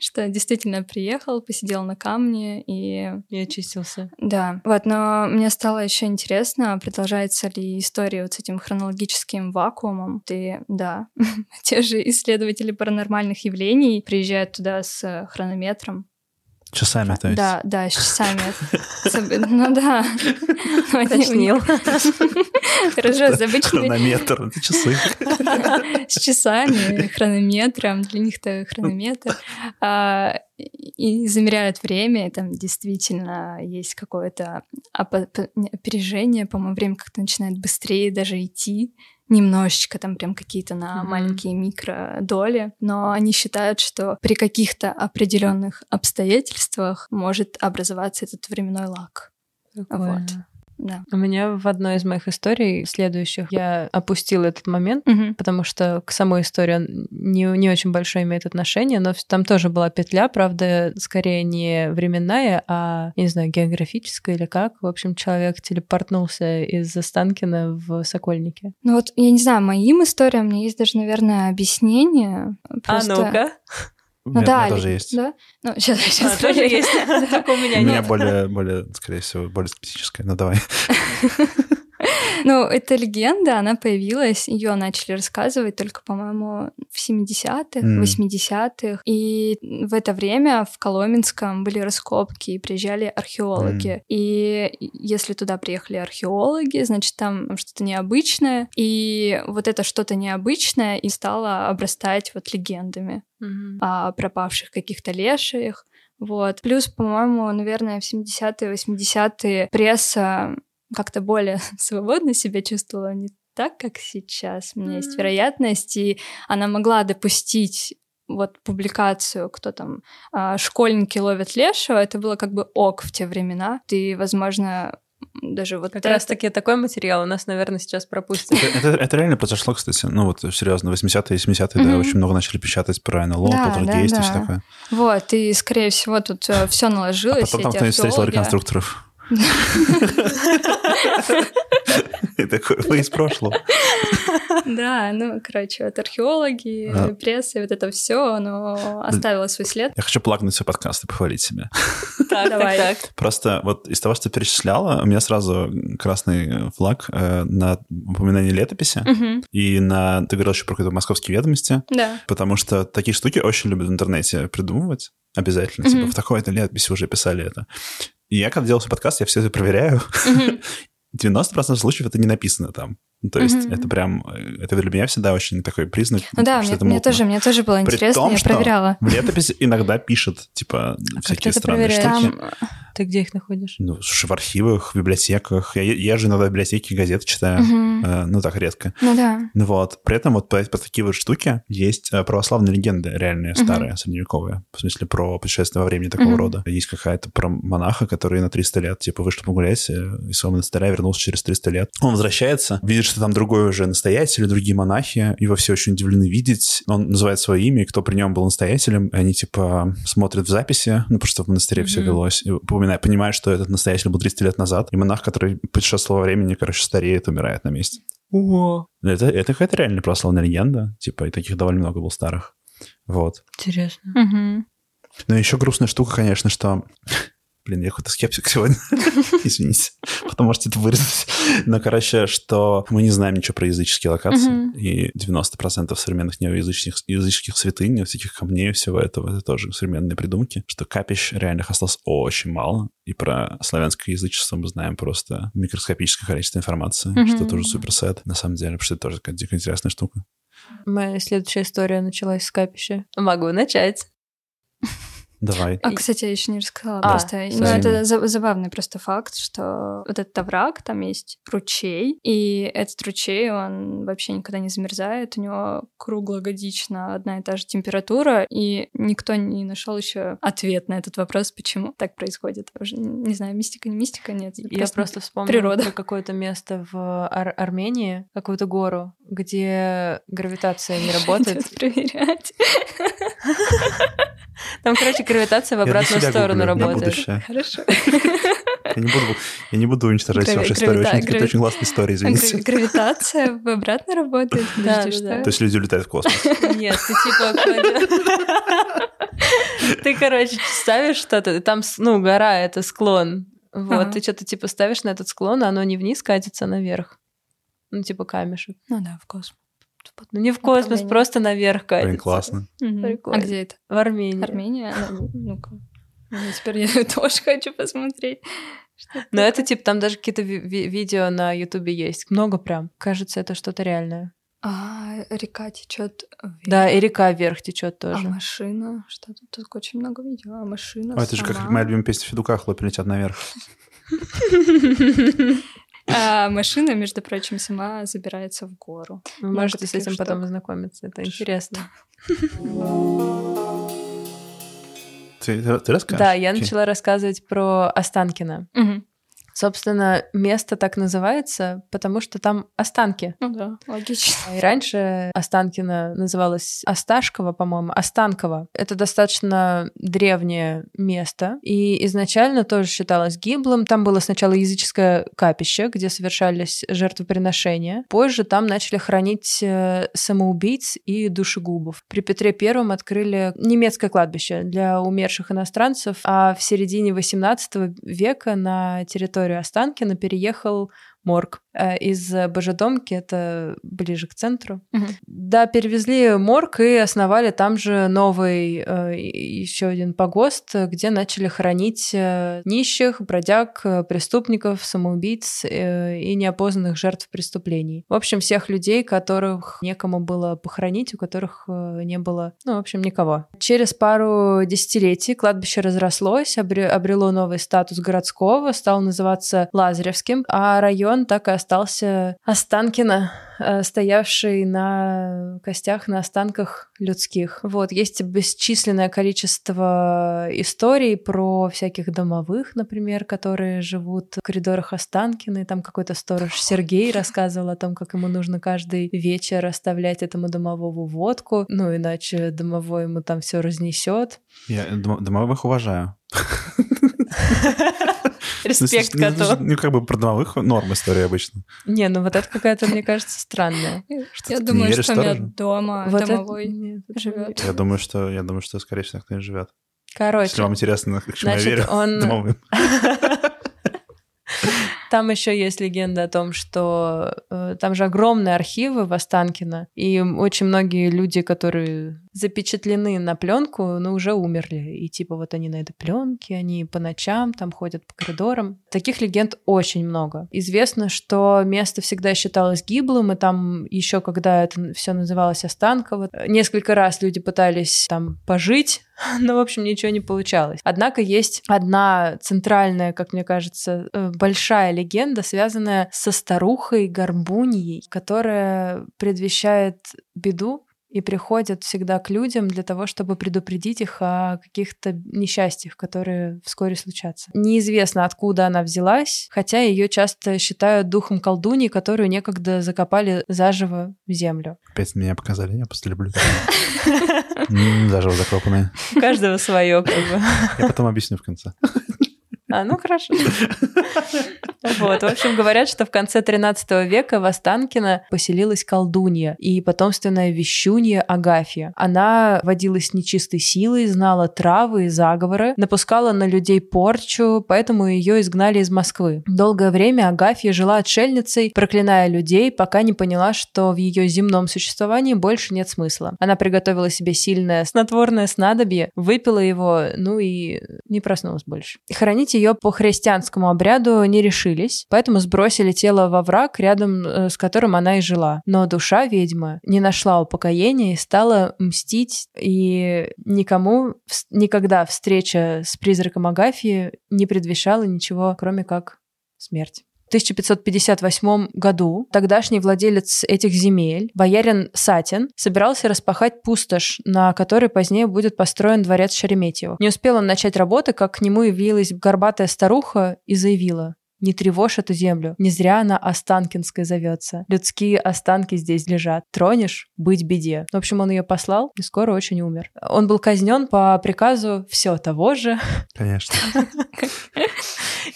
что действительно приехал, посидел на камне и И очистился. да, вот, но мне стало еще интересно, продолжается ли история вот с этим хронологическим вакуумом. Ты, да, те же исследователи паранормальных явлений приезжают туда с хронометром. Часами, то есть. Да, да, с часами. Ну да. Уточнил. Хорошо, с обычными Хронометр, это часы. с часами, хронометром, для них-то хронометр, а, и замеряют время, и там действительно есть какое-то опережение, по-моему, время как-то начинает быстрее даже идти, немножечко, там прям какие-то на Мгм. маленькие микродоли, но они считают, что при каких-то определенных обстоятельствах может образоваться этот временной лак. Прикольно. Да. У меня в одной из моих историй следующих я опустила этот момент, Мгм. потому что к самой истории он не, не очень большое имеет отношение, но там тоже была петля, правда, скорее не временная, а, я не знаю, географическая или как. В общем, человек телепортнулся из Останкина в Сокольники. Ну вот, я не знаю, моим историям у меня есть даже, наверное, объяснение. Просто- А ну-ка. У Ну меня да, тоже ли- есть. Да? Ну, сейчас, А, сейчас тоже есть. Только у меня У меня нет. более, более, скорее всего, более скептическое. Ну, давай. Ну, эта легенда, она появилась, ее начали рассказывать только, по-моему, в 70-х, М. 80-х. И в это время в Коломенском были раскопки, и приезжали археологи. И если туда приехали археологи, значит, там что-то необычное. И вот это что-то необычное и стало обрастать вот легендами. О пропавших каких-то леших. Вот. Плюс, по-моему, наверное, в 70-е, 80-е пресса как-то более свободно себя чувствовала, не так, как сейчас. У меня есть Мгм. вероятность, и она могла допустить вот публикацию, кто там, а, школьники ловят лешего, это было как бы ок в те времена. Ты, возможно, даже вот Как это- раз таки такой материал у нас, наверное, сейчас пропустят. Это, это- это реально произошло, кстати. Ну вот, серьезно, 80-е, 70-е, да, Мгм. очень много начали печатать про НЛО, Да, полтергейст да, все да. такое. Вот, и, скорее всего, тут все А наложилось. потом там кто-нибудь встретил реконструкторов. И такой, вы из прошлого. Да, ну, короче, вот археологи, А. пресса, вот это все, оно оставило свой след. Я хочу плагнуть свой подкаст и похвалить себя. Так, Давай. Просто вот из того, что ты перечисляла, у меня сразу красный флаг э, на упоминание летописи и на... Ты говорил еще про какие-то московские ведомости, Да. потому что такие штуки очень любят в интернете придумывать. Обязательно. Типа в такой-то летописи уже писали это. И я, когда делал свой подкаст, я все это проверяю. Мгм. 90% случаев это не написано там. Ну, То есть Мгм. это прям... э, Это для меня всегда очень такой признак, Ну да, мне, мне тоже, мне тоже было При интересно, том, я проверяла. В летописи иногда пишут, типа, ты всякие странные проверяешь? штуки. Там, Ты где их находишь? Ну, слушай, в архивах, в библиотеках. Я, я же иногда в библиотеке газеты читаю. мгм. Э, ну, так редко. ну да. Ну вот. При этом вот по, по такие вот штуки есть э, православные легенды, реальные, старые, средневековые. В смысле, про путешествие во времени такого Мгм. рода. Есть какая-то про монаха, который на 300 лет, типа, вышел погулять э, из своего монастыря, вернулся через 300 лет. Он возвращается, видит, что там другой уже настоятель, другие монахи. Его все очень удивлены видеть. Он называет свое имя, кто при нем был настоятелем. Они, типа, смотрят в записи, ну, потому что в монастыре все Мгм. велось. И упоминают, понимают, что этот настоятель был 300 лет назад. И монах, который путешествовал во времени, короче, стареет, умирает на месте. О, Это, это какая-то реально православная легенда. Типа, и таких довольно много было старых. Вот. интересно. Мгм. Но еще грустная штука, конечно, что... Блин, я какой-то скептик сегодня. Извините. Потом можете это вырезать. Но, короче, что мы не знаем ничего про языческие локации. Мгм. И 90% современных неоязычных языческих святынь, всяких камней всего этого, это тоже современные придумки. Что капищ реальных осталось очень мало. И про славянское язычество мы знаем просто микроскопическое количество информации, Мгм. что тоже супер сет, на самом деле, потому что это тоже такая дико интересная штука. Моя следующая история началась с капища. Могу начать. Давай. А, кстати, я еще не рассказала а, просто. Ну, это забавный просто факт, что вот этот овраг, там есть ручей, и этот ручей, он вообще никогда не замерзает, у него круглогодично одна и та же температура, и никто не нашел еще ответ на этот вопрос, почему так происходит. Уже не знаю, мистика, не мистика, нет. Я просто, просто вспомнила природа. какое-то место в Ар Армении, какую-то гору, где гравитация не работает. проверять. Там, короче, гравитация в обратную сторону работает. Хорошо. Я не буду, я не буду уничтожать Грави- вашу историю. Очень, грави- очень классная история, извините. Гравитация в обратно работает? Да, да, То есть люди улетают в космос? Нет, ты типа... Ты, короче, ставишь что-то, там, ну, гора — это склон. Вот, ты что-то типа ставишь на этот склон, а оно не вниз катится, а наверх. Ну, типа камешек. Ну да, в космос. Ну не в космос, просто наверх катится. Блин, классно. А где это? В Армении. Армения? Ну, ну-ка. Ну, теперь я тоже хочу посмотреть. Но это типа там даже какие-то ви- видео на Ютубе есть. Много прям. Кажется, это что-то реальное. А, река течет вверх. Да, и река вверх течет А тоже. машина? Что тут? Тут очень много видео. А машина А это же как моя любимая песня Федука «Хлопья летят наверх». А машина, между прочим, сама забирается в гору. Вы можете с этим потом ознакомиться. Это интересно. Ты, ты расскажешь? Да, я начала рассказывать про Останкино. Собственно, место так называется, потому что там останки. Ну да, логично. И раньше Останкино называлось Осташково, по-моему, Останково. Это достаточно древнее место, и изначально тоже считалось гиблым. Там было сначала языческое капище, где совершались жертвоприношения. Позже там начали хранить э, самоубийц и душегубов. При Петре Первом открыли немецкое кладбище для умерших иностранцев, а в середине XVIII века на территории территорию Останкина переехал морг э, из Божедомки, это ближе к центру. Угу. Да, перевезли морг и основали там же новый э, еще один погост, где начали хранить э, нищих, бродяг, преступников, самоубийц и неопознанных жертв преступлений. В общем, всех людей, которых некому было похоронить, у которых не было, ну, в общем, никого. Через пару десятилетий кладбище разрослось, обрело новый статус городского, стало называться Лазаревским, а район он так и остался Останкино, э, стоявший на костях, на останках людских. Вот, есть бесчисленное количество историй про всяких домовых, например, которые живут в коридорах Останкина, и там какой-то сторож Сергей рассказывал о том, как ему нужно каждый вечер оставлять этому домовому водку, ну, иначе домовой ему там все разнесет. Я домовых уважаю. Респект коту. Ну, как бы про домовых норм история обычно. Не, ну вот это какая-то, мне кажется, странная. Я думаю, что у меня дома домовой живет. Я думаю, что, я думаю, что, скорее всего, кто-нибудь живет. Короче. Если вам интересно, к чему я верю, он... Там еще есть легенда о том, что э, там же огромные архивы в Останкино, и очень многие люди, которые запечатлены на пленку, но уже умерли. И типа вот они на этой пленке, они по ночам там ходят по коридорам. Таких легенд очень много. Известно, что место всегда считалось гиблым, и там еще когда это все называлось Останково, несколько раз люди пытались там пожить, но, в общем, ничего не получалось. Однако есть одна центральная, как мне кажется, э, большая легенда, связанная со старухой Горбуньей, которая предвещает беду и приходят всегда к людям для того, чтобы предупредить их о каких-то несчастьях, которые вскоре случатся. Неизвестно, откуда она взялась, хотя ее часто считают духом колдуньи, которую некогда закопали заживо в землю. Опять меня показали, я просто люблю заживо закопанные. У каждого свое, как бы. Я потом объясню в конце. А, ну хорошо. Вот, в общем, говорят, что в конце 13 века в Останкино поселилась колдунья и потомственная вещунья Агафья. Она водилась нечистой силой, знала травы и заговоры, напускала на людей порчу, поэтому ее изгнали из Москвы. Долгое время Агафья жила отшельницей, проклиная людей, пока не поняла, что в ее земном существовании больше нет смысла. Она приготовила себе сильное снотворное снадобье, выпила его, ну и не проснулась больше. Хоронить ее по христианскому обряду не решили решились, поэтому сбросили тело во враг, рядом э, с которым она и жила. Но душа ведьмы не нашла упокоения и стала мстить, и никому никогда встреча с призраком Агафьи не предвещала ничего, кроме как смерть. В 1558 году тогдашний владелец этих земель, боярин Сатин, собирался распахать пустошь, на которой позднее будет построен дворец Шереметьево. Не успел он начать работы, как к нему явилась горбатая старуха и заявила не тревожь эту землю. Не зря она Останкинской зовется. Людские останки здесь лежат. Тронешь — быть беде. В общем, он ее послал и скоро очень умер. Он был казнен по приказу все того же. Конечно.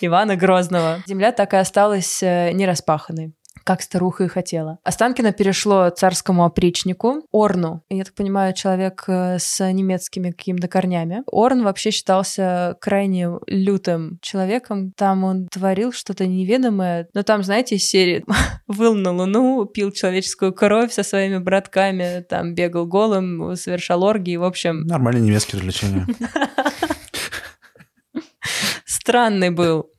Ивана Грозного. Земля так и осталась э, нераспаханной как старуха и хотела. Останкино перешло царскому опричнику Орну. Я так понимаю, человек э, с немецкими какими-то корнями. Орн вообще считался крайне лютым человеком. Там он творил что-то неведомое. Но там, знаете, из серии «Выл на луну», пил человеческую кровь со своими братками, там бегал голым, совершал оргии, в общем... Нормальные немецкие развлечения. Странный был.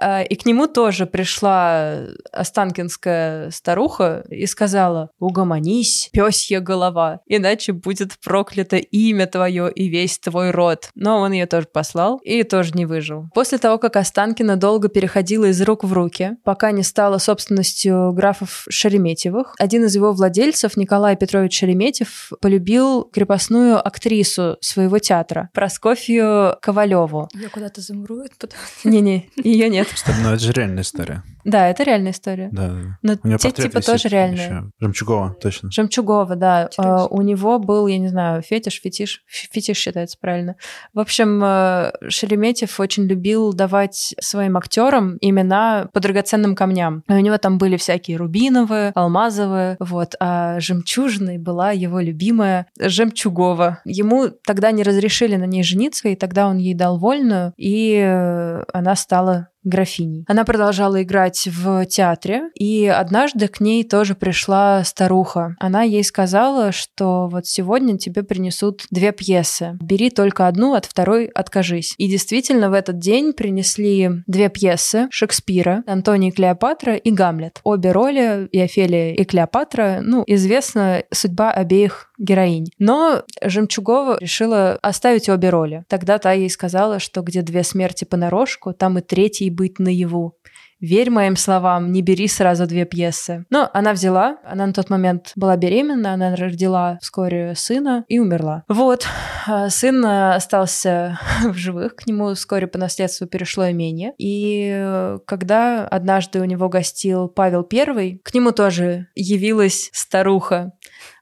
А, и к нему тоже пришла останкинская старуха и сказала, угомонись, пёсья голова, иначе будет проклято имя твое и весь твой род. Но он ее тоже послал и тоже не выжил. После того, как Останкина долго переходила из рук в руки, пока не стала собственностью графов Шереметьевых, один из его владельцев, Николай Петрович Шереметьев, полюбил крепостную актрису своего театра, Проскофью Ковалеву. Я куда-то замурует потом. Не-не, ее нет. Но это же реальная история. Да, это реальная история. Да. Но у него те типа тоже реальные. Еще. Жемчугова, точно. Жемчугова, да. Uh, у него был, я не знаю, фетиш, фетиш, фетиш считается правильно. В общем, uh, Шереметьев очень любил давать своим актерам имена по драгоценным камням. И у него там были всякие рубиновые, алмазовые, вот. А жемчужной была его любимая Жемчугова. Ему тогда не разрешили на ней жениться, и тогда он ей дал вольную, и э, она стала графиней. Она продолжала играть в театре, и однажды к ней тоже пришла старуха. Она ей сказала, что вот сегодня тебе принесут две пьесы. Бери только одну, от второй откажись. И действительно в этот день принесли две пьесы Шекспира, Антоний и Клеопатра и Гамлет. Обе роли, и Офелия, и Клеопатра, ну, известна судьба обеих героинь. Но Жемчугова решила оставить обе роли. Тогда та ей сказала, что где две смерти понарошку, там и третий быть наяву. Верь моим словам, не бери сразу две пьесы. Но она взяла, она на тот момент была беременна, она родила вскоре сына и умерла. Вот, а сын остался в живых, к нему вскоре по наследству перешло имение. И когда однажды у него гостил Павел I, к нему тоже явилась старуха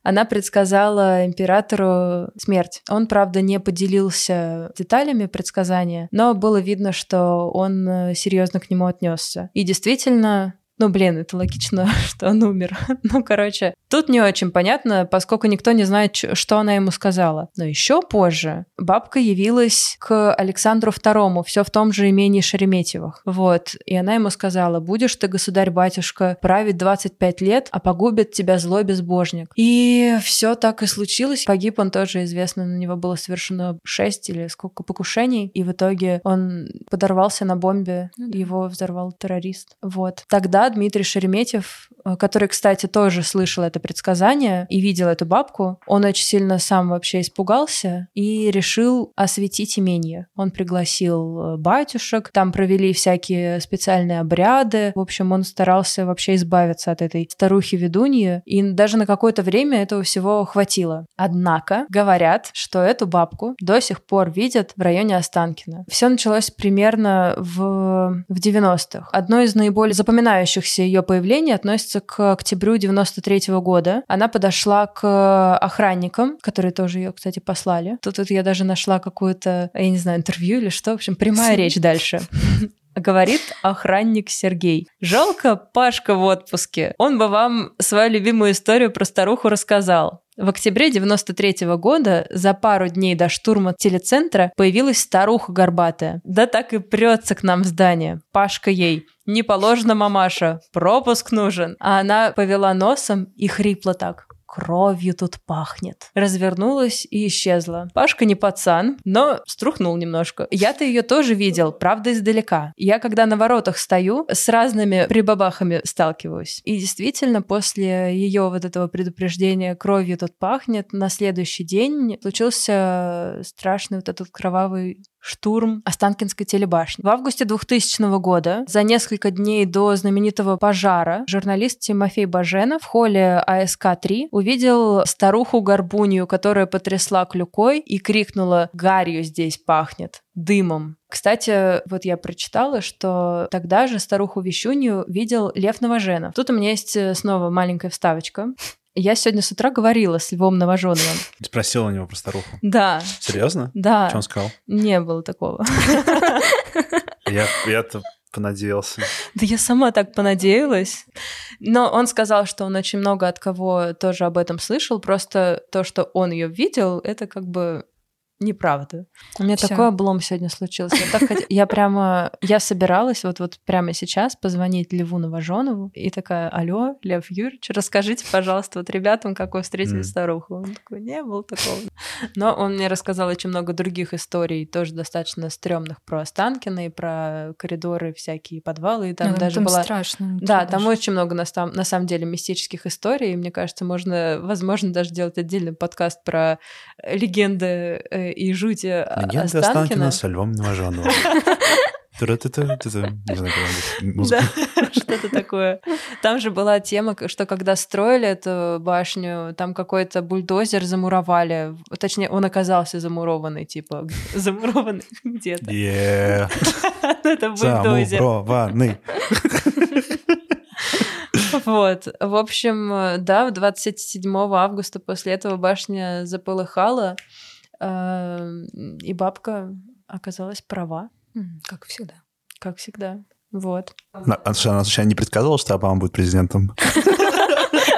она предсказала императору смерть. Он, правда, не поделился деталями предсказания, но было видно, что он э, серьезно к нему отнесся. И действительно, ну, блин, это логично, что он умер. ну, короче, тут не очень понятно, поскольку никто не знает, что она ему сказала. Но еще позже бабка явилась к Александру II, все в том же имении Шереметьевых. Вот. И она ему сказала, будешь ты, государь-батюшка, править 25 лет, а погубит тебя злой безбожник. И все так и случилось. Погиб он тоже, известно, на него было совершено 6 или сколько покушений, и в итоге он подорвался на бомбе, ну, его взорвал террорист. Вот. Тогда Дмитрий Шереметьев, э, который, кстати, тоже слышал это предсказание и видел эту бабку, он очень сильно сам вообще испугался и решил осветить имение. Он пригласил э, батюшек, там провели всякие специальные обряды. В общем, он старался вообще избавиться от этой старухи-ведуньи, и даже на какое-то время этого всего хватило. Однако говорят, что эту бабку до сих пор видят в районе Останкина. Все началось примерно в, в 90-х. Одно из наиболее запоминающих запоминающихся ее появлений относится к октябрю 93 -го года. Она подошла к охранникам, которые тоже ее, кстати, послали. Тут вот я даже нашла какую-то, я не знаю, интервью или что, в общем, прямая речь дальше. Говорит охранник Сергей. Жалко, Пашка в отпуске. Он бы вам свою любимую историю про старуху рассказал. В октябре 93 -го года, за пару дней до штурма телецентра, появилась старуха горбатая. Да так и прется к нам в здание. Пашка ей. Не положено, мамаша, пропуск нужен. А она повела носом и хрипла так. Кровью тут пахнет. Развернулась и исчезла. Пашка не пацан, но струхнул немножко. Я-то ее тоже видел, правда, издалека. Я, когда на воротах стою, с разными прибабахами сталкиваюсь. И действительно, после ее вот этого предупреждения кровью тут пахнет, на следующий день случился страшный вот этот кровавый штурм Останкинской телебашни. В августе 2000 года, за несколько дней до знаменитого пожара, журналист Тимофей Баженов в холле АСК-3 увидел старуху-горбунью, которая потрясла клюкой и крикнула «Гарью здесь пахнет!» дымом. Кстати, вот я прочитала, что тогда же старуху Вещунью видел Лев Новоженов. Тут у меня есть э, снова маленькая вставочка. Я сегодня с утра говорила с Львом Новоженовым. Спросила у него про старуху? Да. Серьезно? Да. Что он сказал? Не было такого. Я, я-то понадеялся. Да я сама так понадеялась. Но он сказал, что он очень много от кого тоже об этом слышал. Просто то, что он ее видел, это как бы Неправда. У меня Всё. такой облом сегодня случился. Я, так хот... я прямо, я собиралась вот, вот прямо сейчас позвонить Леву Новоженову и такая, алло, Лев Юрьевич, расскажите, пожалуйста, вот ребятам, как вы встретили mm. старуху. Он такой, не было такого. Но он мне рассказал очень много других историй, тоже достаточно стрёмных про Останкино и про коридоры всякие, подвалы. И там ну, даже там была... страшно. Да, там даже. очень много на, там, на самом деле мистических историй. И мне кажется, можно, возможно, даже делать отдельный подкаст про легенды э, и жути Легенда Останкина. Останкина со Львом Новожановым. Да, что-то такое. Там же была тема, что когда строили эту башню, там какой-то бульдозер замуровали. Точнее, он оказался замурованный, типа, замурованный где-то. Это бульдозер. Замурованный. Вот. В общем, да, 27 августа после этого башня заполыхала. Эм, и бабка оказалась права. Как всегда. Как всегда. Вот. Она, она случайно не предсказывала, что Обама будет президентом?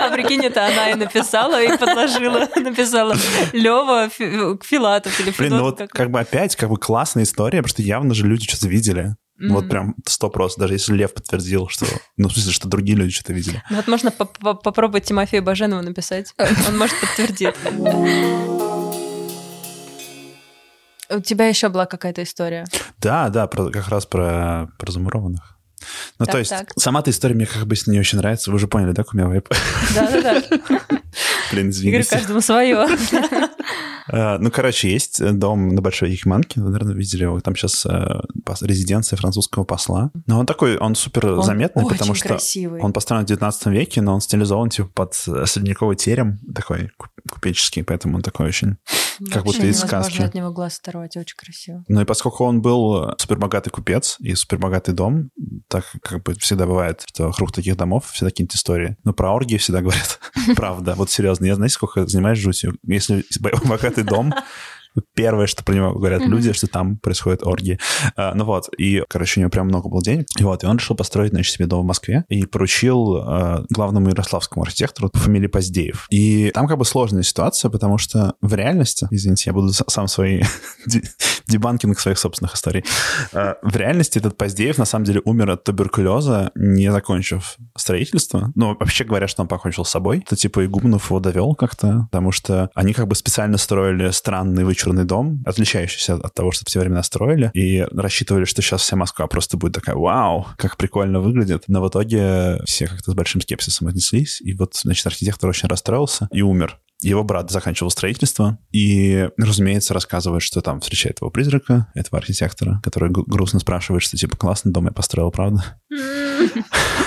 А прикинь, это она и написала, и подложила, написала Лева Филатов или Блин, ну вот как бы опять как бы классная история, потому что явно же люди что-то видели. Mm-hmm. Вот прям сто просто, даже если Лев подтвердил, что... Ну, в смысле, что другие люди что-то видели. Ну, вот можно попробовать Тимофею Баженову написать. Он может подтвердить. У тебя еще была какая-то история? Да, да, про, как раз про, про замурованных. Ну, так, то есть, так. сама эта история мне как бы не очень нравится. Вы уже поняли, да, Кумя Вейп? Да-да-да. Блин, извините. Игорь, каждому свое. А, ну, короче, есть дом на Большой Якиманке, вы, наверное, видели его. Там сейчас э, резиденция французского посла. Но он такой, он супер заметный, потому что он построен в 19 веке, но он стилизован типа под средневековый терем, такой купеческий, поэтому он такой очень как будто из сказки. от него глаз оторвать, очень красиво. Ну и поскольку он был супербогатый купец и супербогатый дом, так как бы всегда бывает, что вокруг таких домов всегда какие-нибудь истории. Но про оргии всегда говорят. Правда, вот серьезно. Я, знаете, сколько занимаюсь жутью? Если богатый дом, первое, что про него говорят mm-hmm. люди, что там происходит оргии. А, ну вот, и, короче, у него прям много было денег. И вот, и он решил построить, значит, себе дом в Москве и поручил а, главному ярославскому архитектору по фамилии Поздеев. И там как бы сложная ситуация, потому что в реальности, извините, я буду сам свои дебанкинг своих собственных историй. А, в реальности этот Поздеев на самом деле умер от туберкулеза, не закончив строительство. Ну, вообще говоря, что он покончил с собой. Это типа Игумнов его довел как-то, потому что они как бы специально строили странный вычурный дом, отличающийся от того, что в те времена и рассчитывали, что сейчас вся Москва просто будет такая, вау, как прикольно выглядит. Но в итоге все как-то с большим скепсисом отнеслись, и вот, значит, архитектор очень расстроился и умер. Его брат заканчивал строительство и, разумеется, рассказывает, что там встречает его призрака, этого архитектора, который грустно спрашивает, что типа классный дом я построил, правда?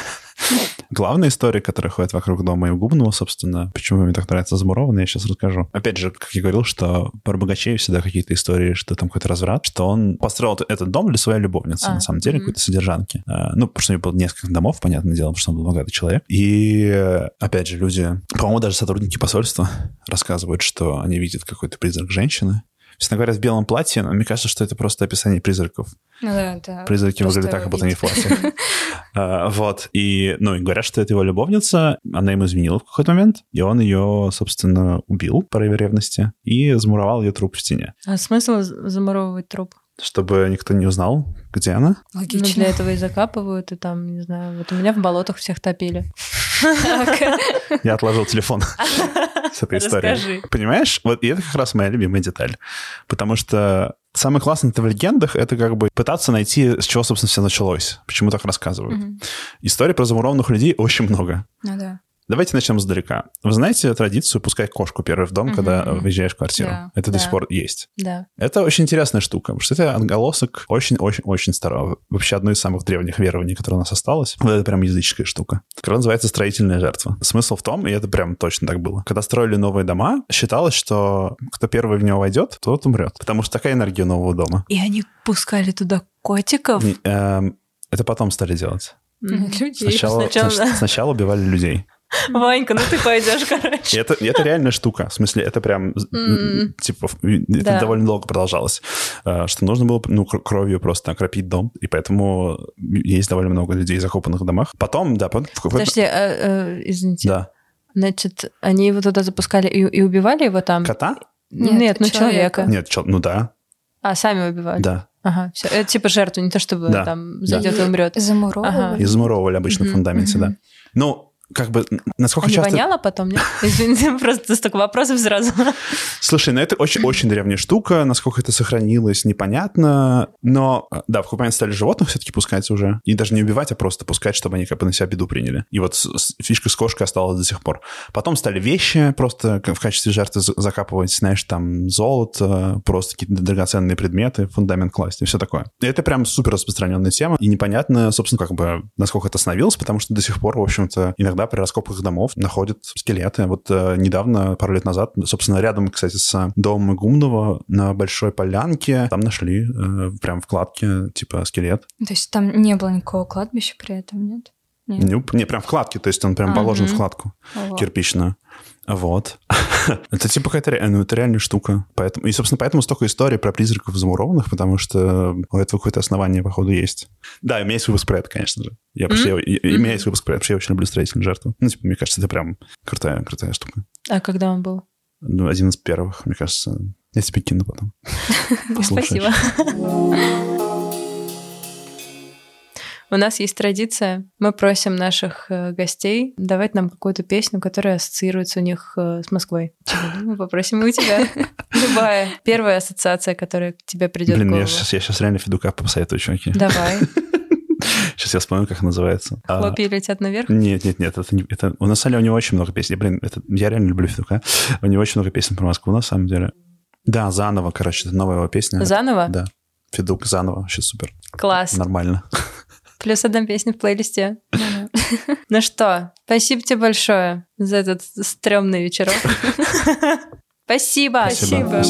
Главная история, которая ходит вокруг дома Евгубного, собственно, почему мне так нравится замурованный, я сейчас расскажу. Опять же, как я говорил, что про богачей всегда какие-то истории, что там какой-то разврат, что он построил этот дом для своей любовницы, а, на самом деле, mm-hmm. какой-то содержанки. А, ну, потому что у него было несколько домов, понятное дело, потому что он был богатый человек. И, опять же, люди, по-моему, даже сотрудники посольства рассказывают, что они видят какой-то призрак женщины, Честно говоря, в белом платье, но мне кажется, что это просто описание призраков. Ну да, да. Призраки выглядят так, как будто они в платье. А, вот. И, ну, и говорят, что это его любовница, она ему изменила в какой-то момент, и он ее, собственно, убил по ревности и замуровал ее труп в стене. А смысл замуровывать труп? чтобы никто не узнал, где она. Логично. Ну, для этого и закапывают, и там, не знаю, вот у меня в болотах всех топили. Я отложил телефон. с этой историей. Понимаешь? Вот и это как раз моя любимая деталь. Потому что Самое классное это в легендах, это как бы пытаться найти, с чего, собственно, все началось, почему так рассказывают. Историй про замурованных людей очень много. Ну да. Давайте начнем издалека. Вы знаете традицию пускать кошку первый в дом, угу. когда выезжаешь в квартиру? Да, это да. до сих пор есть. Да. Это очень интересная штука, потому что это отголосок очень-очень-очень старого. Вообще одно из самых древних верований, которое у нас осталось. Это прям языческая штука. Которая называется строительная жертва. Смысл в том, и это прям точно так было. Когда строили новые дома, считалось, что кто первый в него войдет, тот умрет. Потому что такая энергия нового дома. И они пускали туда котиков? Не, эм, это потом стали делать. Людей. Сначала, сначала, сначала убивали людей. Ванька, ну ты пойдешь, короче. Это, это реальная штука. В смысле, это прям, mm. типа, это да. довольно долго продолжалось. Э, что нужно было, ну, кровью просто окропить дом. И поэтому есть довольно много людей, закопанных в домах. Потом, да... Потом... Подожди, а, а, извините. Да. Значит, они его туда запускали и, и убивали его там? Кота? Нет, Нет ну человека. Нет, чел... ну да. А, сами убивали? Да. Ага, все. Это типа жертву, не то чтобы да. там зайдет да. и умрет. Замуровывали. Ага. И замуровывали обычно в фундаменте, да. Ну, как бы, насколько а часто... не воняло потом, нет? Извините, просто столько вопросов сразу. Слушай, ну это очень-очень древняя штука, насколько это сохранилось, непонятно, но, да, в Кубани стали животных все-таки пускать уже, и даже не убивать, а просто пускать, чтобы они как бы на себя беду приняли. И вот фишка с кошкой осталась до сих пор. Потом стали вещи просто в качестве жертвы закапывать, знаешь, там золото, просто какие-то драгоценные предметы, фундамент класть и все такое. И это прям супер распространенная тема, и непонятно, собственно, как бы, насколько это остановилось, потому что до сих пор, в общем-то, иногда иногда при раскопках домов находят скелеты. Вот э, недавно, пару лет назад, собственно, рядом, кстати, с домом Игумнова на Большой Полянке, там нашли э, прям в кладке, типа, скелет. То есть там не было никакого кладбища при этом, нет? Нет, не, не прям в кладке, то есть он прям а, положен угу. в кладку Ого. кирпичную. Вот. это типа какая-то ну, это реальная штука. Поэтому, и, собственно, поэтому столько историй про призраков замурованных, потому что у этого какое-то основание, походу, есть. Да, у меня есть выпуск про это, конечно же. Я, mm-hmm. я, у меня есть выпуск про это, что я очень люблю строительную жертву. Ну, типа, мне кажется, это прям крутая, крутая штука. А когда он был? Ну, один из первых, мне кажется. Я тебе кину потом. Спасибо. У нас есть традиция. Мы просим наших э, гостей давать нам какую-то песню, которая ассоциируется у них э, с Москвой. Мы попросим и у тебя. Любая. Первая ассоциация, которая к тебе придет Блин, я сейчас, реально Федука посоветую, чуваки. Давай. Сейчас я вспомню, как называется. А, Хлопья а... летят наверх? Нет, нет, нет. Это, не, это... У нас у него очень много песен. Блин, это... я реально люблю Федука. У него очень много песен про Москву, на самом деле. Да, заново, короче, это новая его песня. Заново? Да. Федук заново, вообще супер. Класс. Нормально. Плюс одна песня в плейлисте. Ну что, спасибо тебе большое за этот стрёмный вечерок. Спасибо. Спасибо.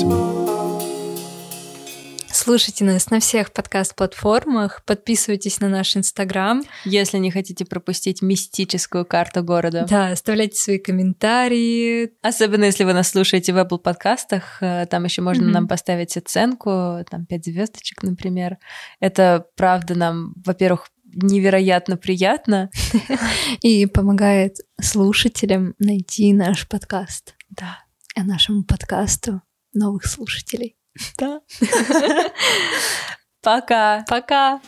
Слушайте нас на всех подкаст-платформах, подписывайтесь на наш Инстаграм. Если не хотите пропустить мистическую карту города. Да, оставляйте свои комментарии. Особенно если вы нас слушаете в Apple подкастах, э, там еще можно mm-hmm. нам поставить оценку, там 5 звездочек, например. Это правда нам, во-первых, невероятно приятно. И помогает слушателям найти наш подкаст. Да. А нашему подкасту новых слушателей. Да. Пока. Пока.